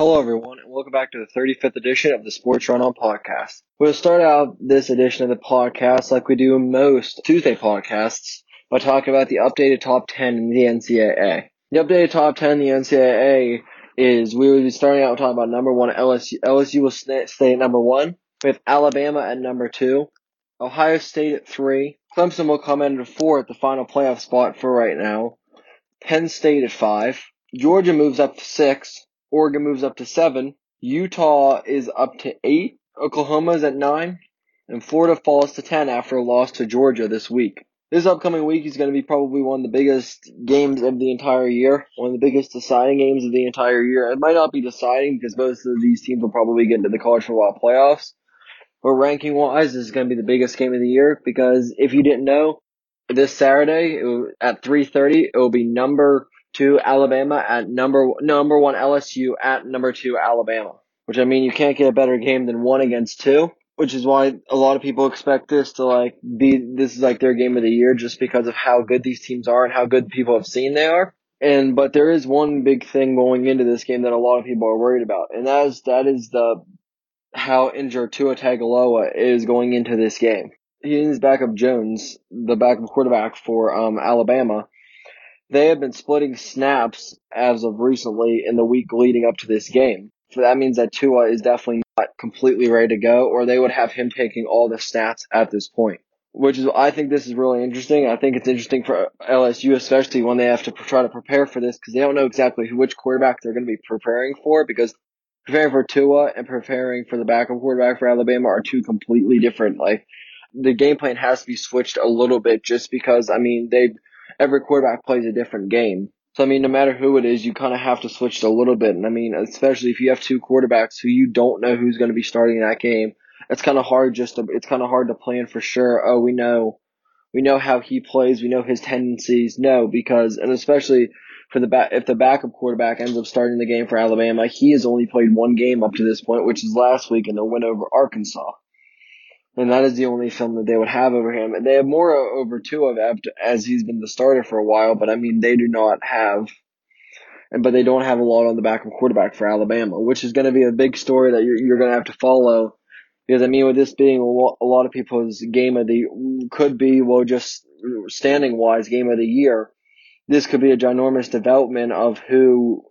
Hello, everyone, and welcome back to the 35th edition of the Sports Run On podcast. We'll start out this edition of the podcast like we do most Tuesday podcasts by talking about the updated top 10 in the NCAA. The updated top 10 in the NCAA is we will be starting out talking about number one LSU. LSU will stay at number one with Alabama at number two, Ohio State at three, Clemson will come in at four at the final playoff spot for right now, Penn State at five, Georgia moves up to six, Oregon moves up to seven. Utah is up to eight. Oklahoma's at nine. And Florida falls to 10 after a loss to Georgia this week. This upcoming week is going to be probably one of the biggest games of the entire year. One of the biggest deciding games of the entire year. It might not be deciding because most of these teams will probably get into the college football playoffs. But ranking wise, this is going to be the biggest game of the year because if you didn't know, this Saturday at 3.30, it will be number two Alabama at number number one LSU at number two Alabama. Which I mean, you can't get a better game than one against two. Which is why a lot of people expect this to like be this is like their game of the year just because of how good these teams are and how good people have seen they are. And but there is one big thing going into this game that a lot of people are worried about, and that is that is the how injured Tua Tagovailoa is going into this game. He is backup Jones, the backup quarterback for um, Alabama, they have been splitting snaps as of recently in the week leading up to this game. So that means that Tua is definitely not completely ready to go, or they would have him taking all the snaps at this point. Which is, I think this is really interesting. I think it's interesting for LSU, especially when they have to try to prepare for this, because they don't know exactly which quarterback they're going to be preparing for, because preparing for Tua and preparing for the backup quarterback for Alabama are two completely different. Like, the game plan has to be switched a little bit just because, I mean, they every quarterback plays a different game. So I mean, no matter who it is, you kind of have to switch it a little bit. And I mean, especially if you have two quarterbacks who you don't know who's going to be starting that game, it's kind of hard just to it's kind of hard to plan for sure. Oh, we know, we know how he plays, we know his tendencies. No, because and especially for the back, if the backup quarterback ends up starting the game for Alabama, he has only played one game up to this point, which is last week in the win over Arkansas and that is the only film that they would have over him. And they have more over Tua after, as he's been the starter for a while, but I mean, they do not have, and but they don't have a lot on the back of quarterback for Alabama, which is going to be a big story that you're, you're going to have to follow. Because I mean, with this being a lot of people's game of the could be well, just standing wise, game of the year. This could be a ginormous development of who,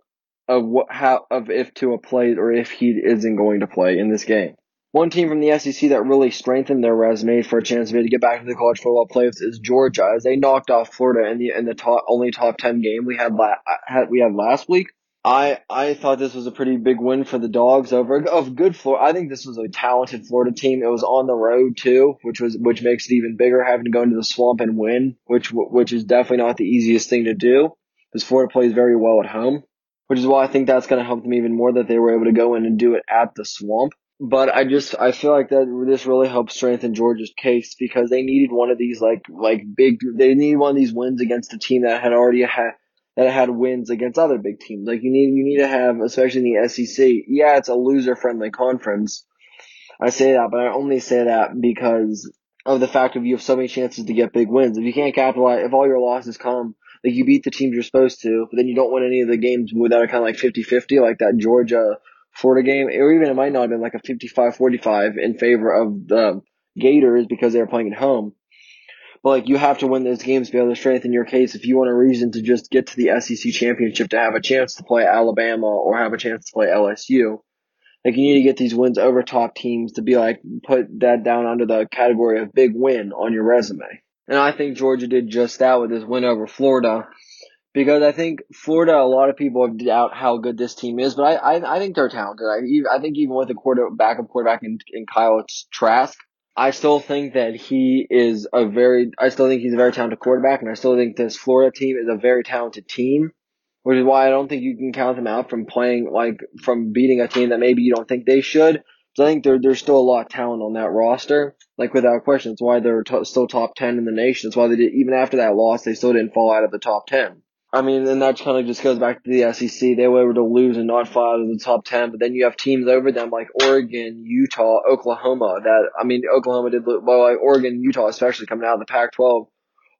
of what, how, of if Tua plays or if he isn't going to play in this game. One team from the SEC that really strengthened their resume for a chance to get back to the college football playoffs is Georgia, as they knocked off Florida in the in the top, only top ten game we had, la- had we had last week. I I thought this was a pretty big win for the Dogs over of good Florida. I think this was a talented Florida team. It was on the road too, which was which makes it even bigger having to go into the swamp and win, which which is definitely not the easiest thing to do. Because Florida plays very well at home, which is why I think that's going to help them even more that they were able to go in and do it at the swamp. But I just I feel like that this really helps strengthen Georgia's case because they needed one of these like like big they need one of these wins against a team that had already had that had wins against other big teams. Like you need you need to have especially in the SEC. Yeah, it's a loser friendly conference. I say that, but I only say that because of the fact of you have so many chances to get big wins. If you can't capitalize, if all your losses come, like you beat the teams you're supposed to, but then you don't win any of the games without a kind of like 50-50, like that Georgia Florida game, or even it might not have been like a 55-45 in favor of the Gators because they were playing at home. But like you have to win those games to be able to strengthen your case if you want a reason to just get to the SEC championship to have a chance to play Alabama or have a chance to play LSU. Like you need to get these wins over top teams to be like put that down under the category of big win on your resume. And I think Georgia did just that with this win over Florida because I think Florida, a lot of people have doubt how good this team is, but I, I, I think they're talented. I, I think even with the quarter backup quarterback in, in Kyle Trask, I still think that he is a very, I still think he's a very talented quarterback, and I still think this Florida team is a very talented team, which is why I don't think you can count them out from playing like from beating a team that maybe you don't think they should. So I think there, there's still a lot of talent on that roster, like without question. It's why they're t- still top ten in the nation. It's why they did, even after that loss, they still didn't fall out of the top ten. I mean, and that kind of just goes back to the SEC. They were able to lose and not fall out of the top 10, but then you have teams over them like Oregon, Utah, Oklahoma that, I mean, Oklahoma did, well, like Oregon, Utah, especially coming out of the Pac 12,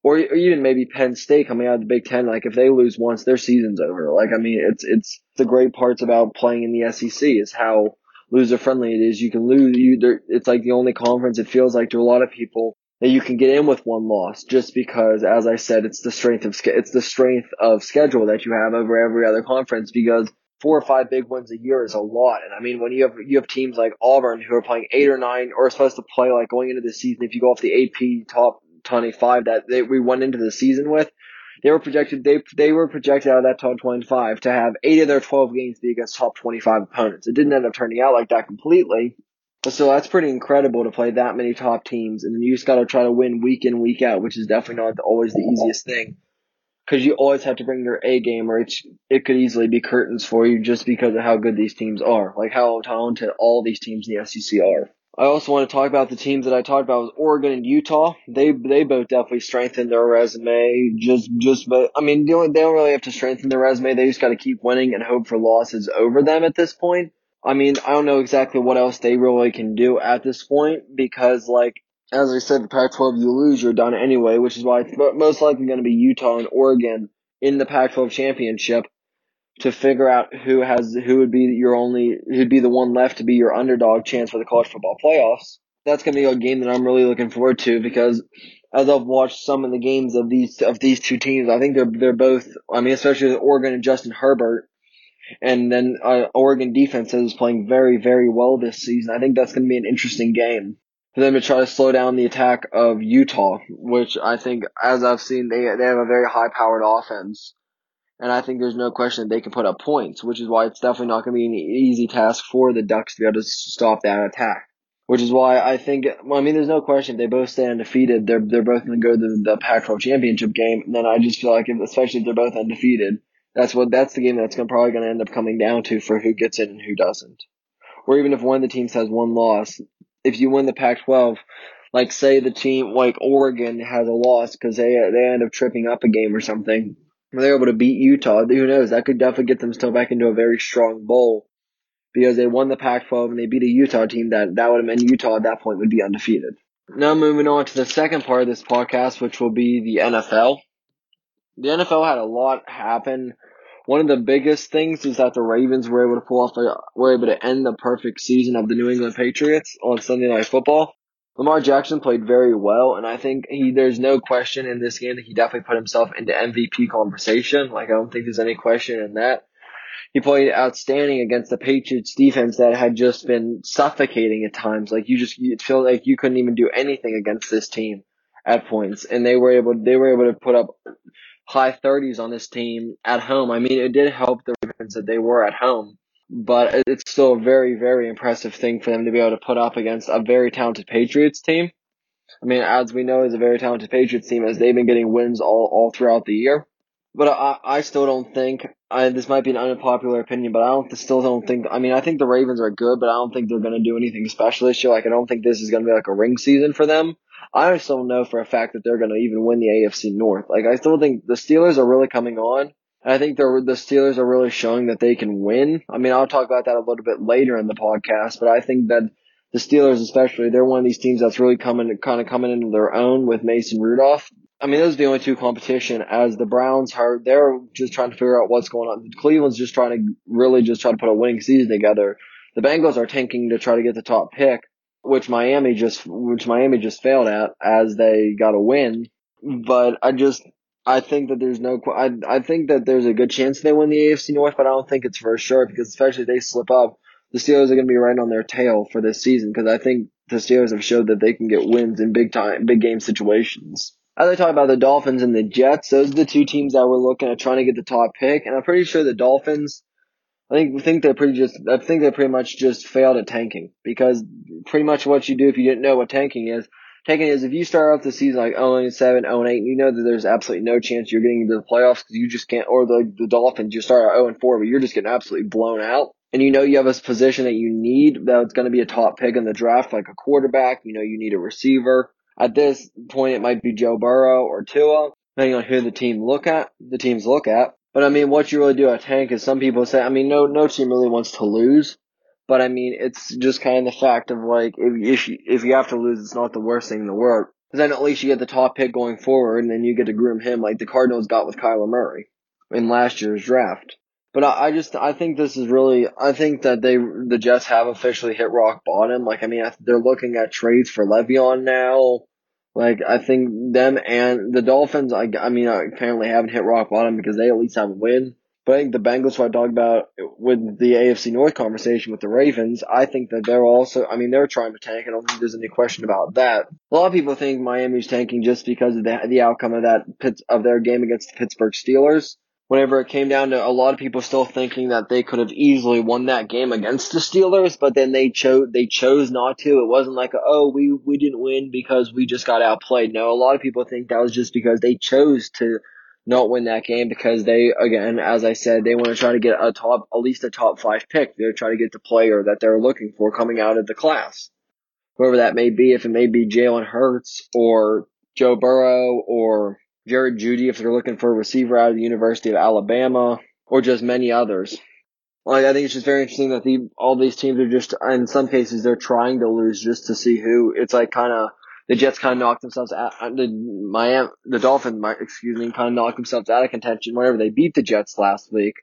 or, or even maybe Penn State coming out of the Big Ten. Like if they lose once, their season's over. Like I mean, it's it's the great parts about playing in the SEC is how loser friendly it is. You can lose. You it's like the only conference it feels like to a lot of people that you can get in with one loss just because, as I said, it's the strength of it's the strength of schedule that you have over every other conference because four or five big wins a year is a lot. And I mean, when you have you have teams like Auburn who are playing eight or nine or are supposed to play like going into the season, if you go off the AP top 25 that they, we went into the season with, they were projected they they were projected out of that top 25 to have eight of their 12 games be against top 25 opponents. It didn't end up turning out like that completely. So that's pretty incredible to play that many top teams, and then you just got to try to win week in week out, which is definitely not always the easiest thing, because you always have to bring your A game, or it's, it could easily be curtains for you just because of how good these teams are, like how talented all these teams in the SEC are. I also want to talk about the teams that I talked about was Oregon and Utah. They they both definitely strengthened their resume. Just just but I mean they don't, they don't really have to strengthen their resume. They just got to keep winning and hope for losses over them at this point. I mean I don't know exactly what else they really can do at this point because like as I said, the Pac-12 you lose you're done anyway, which is why it's most likely going to be Utah and Oregon in the Pac-12 championship to figure out who has who would be your only who'd be the one left to be your underdog chance for the college football playoffs. That's gonna be a game that I'm really looking forward to because as I've watched some of the games of these of these two teams, I think they're they're both. I mean, especially with Oregon and Justin Herbert, and then uh, Oregon defense is playing very very well this season. I think that's gonna be an interesting game for them to try to slow down the attack of Utah, which I think, as I've seen, they they have a very high powered offense and I think there's no question that they can put up points, which is why it's definitely not going to be an easy task for the Ducks to be able to stop that attack. Which is why I think, well, I mean, there's no question they both stay undefeated. They're they're both going to go to the, the Pac-12 championship game. And then I just feel like, if, especially if they're both undefeated, that's what that's the game that's gonna, probably going to end up coming down to for who gets in and who doesn't. Or even if one of the teams has one loss, if you win the Pac-12, like say the team like Oregon has a loss because they they end up tripping up a game or something they're able to beat Utah, who knows? That could definitely get them still back into a very strong bowl because they won the Pac-12 and they beat a Utah team that that would have meant Utah at that point would be undefeated. Now moving on to the second part of this podcast, which will be the NFL. The NFL had a lot happen. One of the biggest things is that the Ravens were able to pull off, a, were able to end the perfect season of the New England Patriots on Sunday Night Football. Lamar Jackson played very well, and I think he there's no question in this game that he definitely put himself into MVP conversation. Like I don't think there's any question in that. He played outstanding against the Patriots defense that had just been suffocating at times. Like you just you feel like you couldn't even do anything against this team at points, and they were able they were able to put up high 30s on this team at home. I mean, it did help the Ravens that they were at home but it's still a very, very impressive thing for them to be able to put up against a very talented Patriots team. I mean, as we know, is a very talented Patriots team as they've been getting wins all, all throughout the year. But I, I still don't think, I, this might be an unpopular opinion, but I don't, still don't think, I mean, I think the Ravens are good, but I don't think they're going to do anything special this year. Like, I don't think this is going to be like a ring season for them. I still know for a fact that they're going to even win the AFC North. Like, I still think the Steelers are really coming on. I think the the Steelers are really showing that they can win. I mean, I'll talk about that a little bit later in the podcast, but I think that the Steelers, especially, they're one of these teams that's really coming, kind of coming into their own with Mason Rudolph. I mean, those are the only two competition. As the Browns are, they're just trying to figure out what's going on. Cleveland's just trying to really just try to put a winning season together. The Bengals are tanking to try to get the top pick, which Miami just, which Miami just failed at as they got a win. But I just, I think that there's no. I I think that there's a good chance they win the AFC North, but I don't think it's for sure because especially if they slip up, the Steelers are going to be right on their tail for this season because I think the Steelers have showed that they can get wins in big time, big game situations. As I talk about the Dolphins and the Jets, those are the two teams that we're looking at trying to get the top pick, and I'm pretty sure the Dolphins. I think think they're pretty just. I think they pretty much just failed at tanking because pretty much what you do if you didn't know what tanking is taking is if you start off the season like 0 7, 0 8, and you know that there's absolutely no chance you're getting into the playoffs because you just can't, or the, the Dolphins, you start at 0 4, but you're just getting absolutely blown out. And you know you have a position that you need that's going to be a top pick in the draft, like a quarterback. You know you need a receiver. At this point, it might be Joe Burrow or Tua, depending on who the team look at, the teams look at. But I mean, what you really do at tank is some people say, I mean, no, no team really wants to lose. But I mean, it's just kind of the fact of like if if you, if you have to lose, it's not the worst thing in the world. Cause then at least you get the top pick going forward, and then you get to groom him like the Cardinals got with Kyler Murray in last year's draft. But I, I just I think this is really I think that they the Jets have officially hit rock bottom. Like I mean they're looking at trades for Le'Veon now. Like I think them and the Dolphins. I I mean apparently haven't hit rock bottom because they at least have a win. But I think the Bengals, what I talked about with the AFC North conversation with the Ravens, I think that they're also, I mean, they're trying to tank. I don't think there's any question about that. A lot of people think Miami's tanking just because of the, the outcome of that, of their game against the Pittsburgh Steelers whenever it came down to a lot of people still thinking that they could have easily won that game against the Steelers, but then they chose they chose not to. It wasn't like oh we we didn't win because we just got outplayed. No, a lot of people think that was just because they chose to not win that game because they again, as I said, they want to try to get a top at least a top five pick. They're trying to get the player that they're looking for coming out of the class. Whoever that may be, if it may be Jalen Hurts or Joe Burrow or Jerry Jeudy if they're looking for a receiver out of the University of Alabama, or just many others. Like I think it's just very interesting that the all these teams are just in some cases they're trying to lose just to see who. It's like kind of the Jets kind of knocked themselves out. Uh, the Miami, the Dolphins, excuse me, kind of knocked themselves out of contention whenever they beat the Jets last week.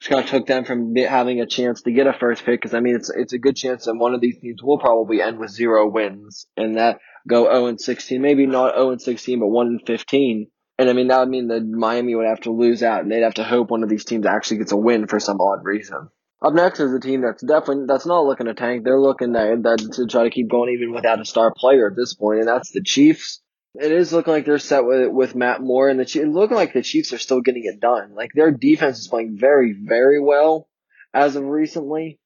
Just kind of took them from having a chance to get a first pick because I mean it's it's a good chance that one of these teams will probably end with zero wins and that go 0 and 16, maybe not 0 and 16, but 1 and 15. And I mean, that would mean that Miami would have to lose out and they'd have to hope one of these teams actually gets a win for some odd reason. Up next is a team that's definitely, that's not looking to tank. They're looking to, to try to keep going even without a star player at this point, and that's the Chiefs. It is looking like they're set with, with Matt Moore and the Chiefs, looking like the Chiefs are still getting it done. Like their defense is playing very, very well as of recently.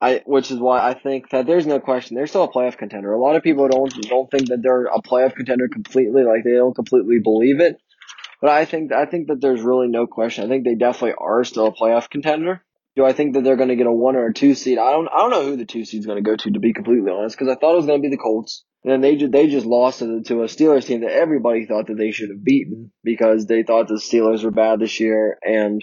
I, which is why I think that there's no question they're still a playoff contender. A lot of people don't don't think that they're a playoff contender completely, like they don't completely believe it. But I think I think that there's really no question. I think they definitely are still a playoff contender. Do I think that they're going to get a one or a two seed? I don't I don't know who the two seed's going to go to, to be completely honest, because I thought it was going to be the Colts. And then they just, they just lost to, to a Steelers team that everybody thought that they should have beaten because they thought the Steelers were bad this year and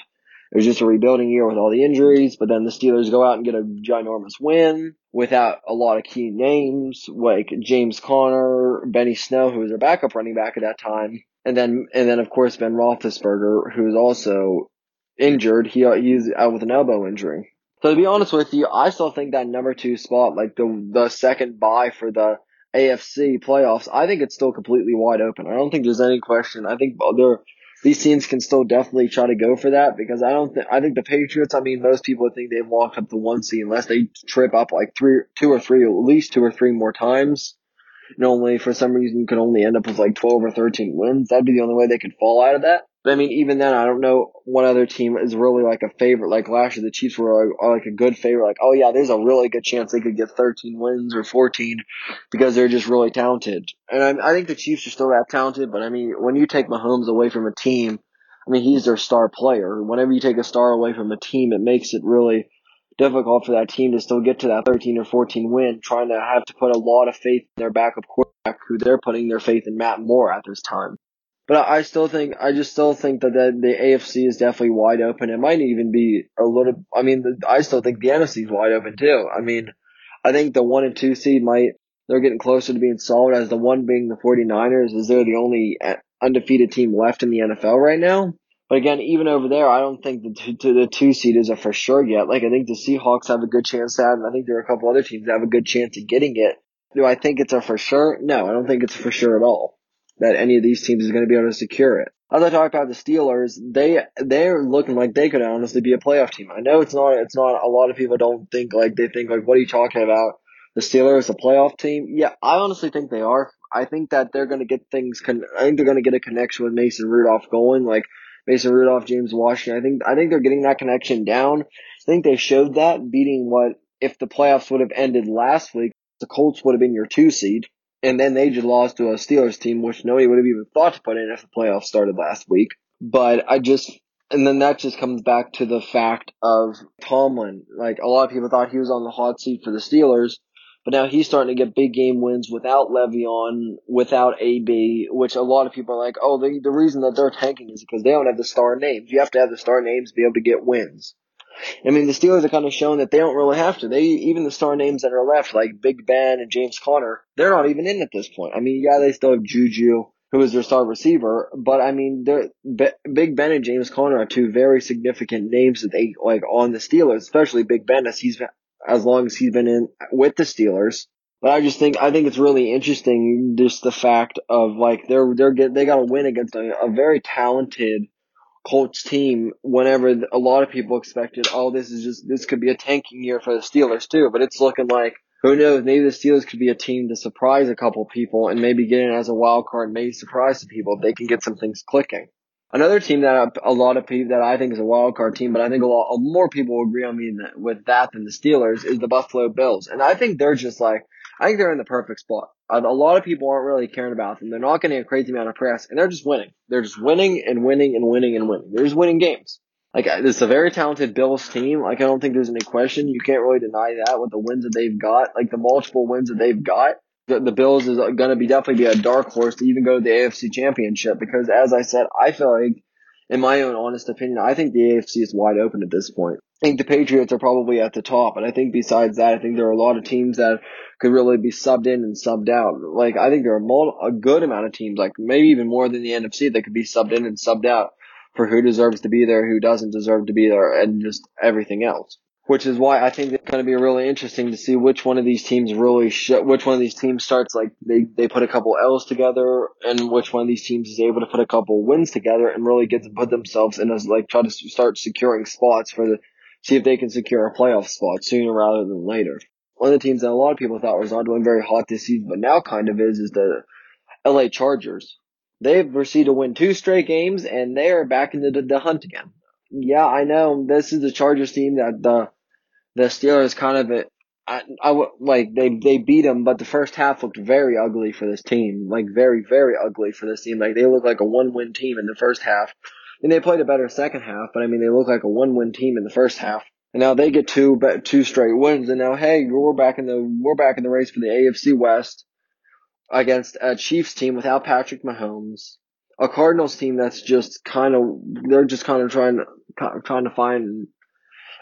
it was just a rebuilding year with all the injuries, but then the Steelers go out and get a ginormous win without a lot of key names like James Conner, Benny Snell, who was their backup running back at that time, and then and then of course Ben Roethlisberger, who is also injured. He he's out with an elbow injury. So to be honest with you, I still think that number two spot, like the the second buy for the AFC playoffs, I think it's still completely wide open. I don't think there's any question. I think there these teams can still definitely try to go for that because I don't think I think the Patriots. I mean, most people think they've locked up the one seed unless they trip up like three, two or three, at least two or three more times. Only for some reason you could only end up with like twelve or thirteen wins. That'd be the only way they could fall out of that. But I mean, even then, I don't know what other team is really like a favorite. Like last year, the Chiefs were like a good favorite. Like, oh yeah, there's a really good chance they could get 13 wins or 14 because they're just really talented. And I, I think the Chiefs are still that talented. But I mean, when you take Mahomes away from a team, I mean, he's their star player. Whenever you take a star away from a team, it makes it really difficult for that team to still get to that 13 or 14 win, trying to have to put a lot of faith in their backup quarterback, who they're putting their faith in Matt Moore at this time. But I still think, I just still think that the, the AFC is definitely wide open. It might even be a little, I mean, the, I still think the NFC is wide open too. I mean, I think the one and two seed might, they're getting closer to being solid as the one being the 49ers is they're the only uh, undefeated team left in the NFL right now. But again, even over there, I don't think the two, the two seed is a for sure yet. Like I think the Seahawks have a good chance at, and I think there are a couple other teams that have a good chance of getting it. Do I think it's a for sure? No, I don't think it's for sure at all that any of these teams is going to be able to secure it. As I talk about the Steelers, they they're looking like they could honestly be a playoff team. I know it's not it's not a lot of people don't think like they think like what are you talking about? The Steelers a playoff team? Yeah, I honestly think they are. I think that they're going to get things. Con- I think they're going to get a connection with Mason Rudolph going. Like Mason Rudolph, James Washington. I think I think they're getting that connection down. I think they showed that beating what if the playoffs would have ended last week, the Colts would have been your two seed and then they just lost to a Steelers team, which nobody would have even thought to put in if the playoffs started last week. But I just, and then that just comes back to the fact of Tomlin. Like a lot of people thought he was on the hot seat for the Steelers, but now he's starting to get big game wins without Le'Veon, without AB, which a lot of people are like, oh, the the reason that they're tanking is because they don't have the star names. You have to have the star names to be able to get wins. I mean, the Steelers are kind of shown that they don't really have to. They even the star names that are left, like Big Ben and James Conner, they're not even in at this point. I mean, yeah, they still have Juju, who is their star receiver, but I mean, Big Ben and James Conner are two very significant names that they like on the Steelers, especially Big Ben as he's as long as he's been in with the Steelers. But I just think I think it's really interesting just the fact of like they're they're get, they got to win against a, a very talented Colts team whenever a lot of people expected, oh, this is just, this could be a tanking year for the Steelers too, but it's looking like, who knows, maybe the Steelers could be a team to surprise a couple people and maybe get in as a wild card, maybe surprise some people they can get some things clicking. Another team that a lot of people that I think is a wild card team, but I think a lot more people will agree on me with that than the Steelers is the Buffalo Bills, and I think they're just like I think they're in the perfect spot. A lot of people aren't really caring about them. They're not getting a crazy amount of press, and they're just winning. They're just winning and winning and winning and winning. They're just winning games. Like it's a very talented Bills team. Like I don't think there's any question. You can't really deny that with the wins that they've got, like the multiple wins that they've got. The, the Bills is going to be definitely be a dark horse to even go to the AFC Championship because, as I said, I feel like, in my own honest opinion, I think the AFC is wide open at this point. I think the Patriots are probably at the top, and I think besides that, I think there are a lot of teams that could really be subbed in and subbed out. Like I think there are a good amount of teams, like maybe even more than the NFC, that could be subbed in and subbed out for who deserves to be there, who doesn't deserve to be there, and just everything else. Which is why I think it's going to be really interesting to see which one of these teams really, sh- which one of these teams starts like they they put a couple L's together, and which one of these teams is able to put a couple wins together and really get to put themselves in as like try to start securing spots for the see if they can secure a playoff spot sooner rather than later. One of the teams that a lot of people thought was not doing very hot this season, but now kind of is, is the LA Chargers. They've received to win two straight games, and they are back in the, the hunt again. Yeah, I know this is the Chargers team that the the Steelers kind of I, I like they they beat them, but the first half looked very ugly for this team. Like very very ugly for this team. Like they looked like a one win team in the first half, and they played a better second half, but I mean, they look like a one-win team in the first half. And now they get two, two straight wins, and now hey, we're back in the we're back in the race for the AFC West against a Chiefs team without Patrick Mahomes, a Cardinals team that's just kind of they're just kind of trying to trying to find,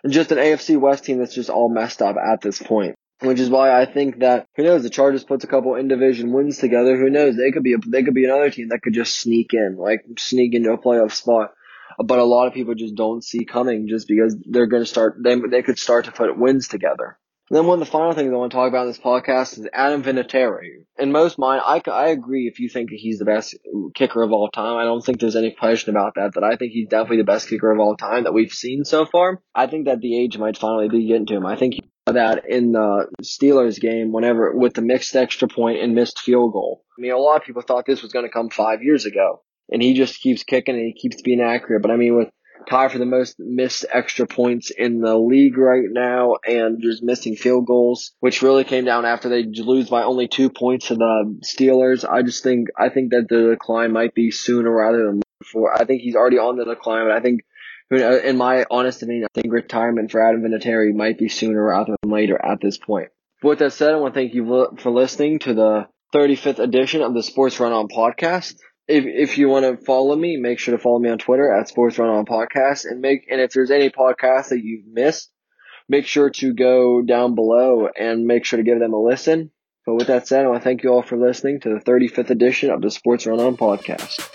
and just an AFC West team that's just all messed up at this point. Which is why I think that who knows the Chargers puts a couple in division wins together. Who knows they could be a, they could be another team that could just sneak in like sneak into a playoff spot. But a lot of people just don't see coming just because they're going to start they they could start to put wins together. And then one of the final things I want to talk about in this podcast is Adam Vinatieri. In most mind, I, I agree if you think he's the best kicker of all time. I don't think there's any question about that, that I think he's definitely the best kicker of all time that we've seen so far. I think that the age might finally be getting to him. I think that in the Steelers game, whenever with the mixed extra point and missed field goal. I mean, a lot of people thought this was going to come five years ago, and he just keeps kicking and he keeps being accurate. But I mean, with tie for the most missed extra points in the league right now and just missing field goals, which really came down after they lose by only two points to the Steelers. I just think, I think that the decline might be sooner rather than before. I think he's already on the decline, but I think, in my honest opinion, I think retirement for Adam Vinatieri might be sooner rather than later at this point. With that said, I want to thank you for listening to the 35th edition of the Sports Run On podcast if if you want to follow me, make sure to follow me on Twitter at Sports Run On Podcast, and make and if there's any podcast that you've missed, make sure to go down below and make sure to give them a listen. But with that said, I want to thank you all for listening to the 35th edition of the Sports Run On Podcast.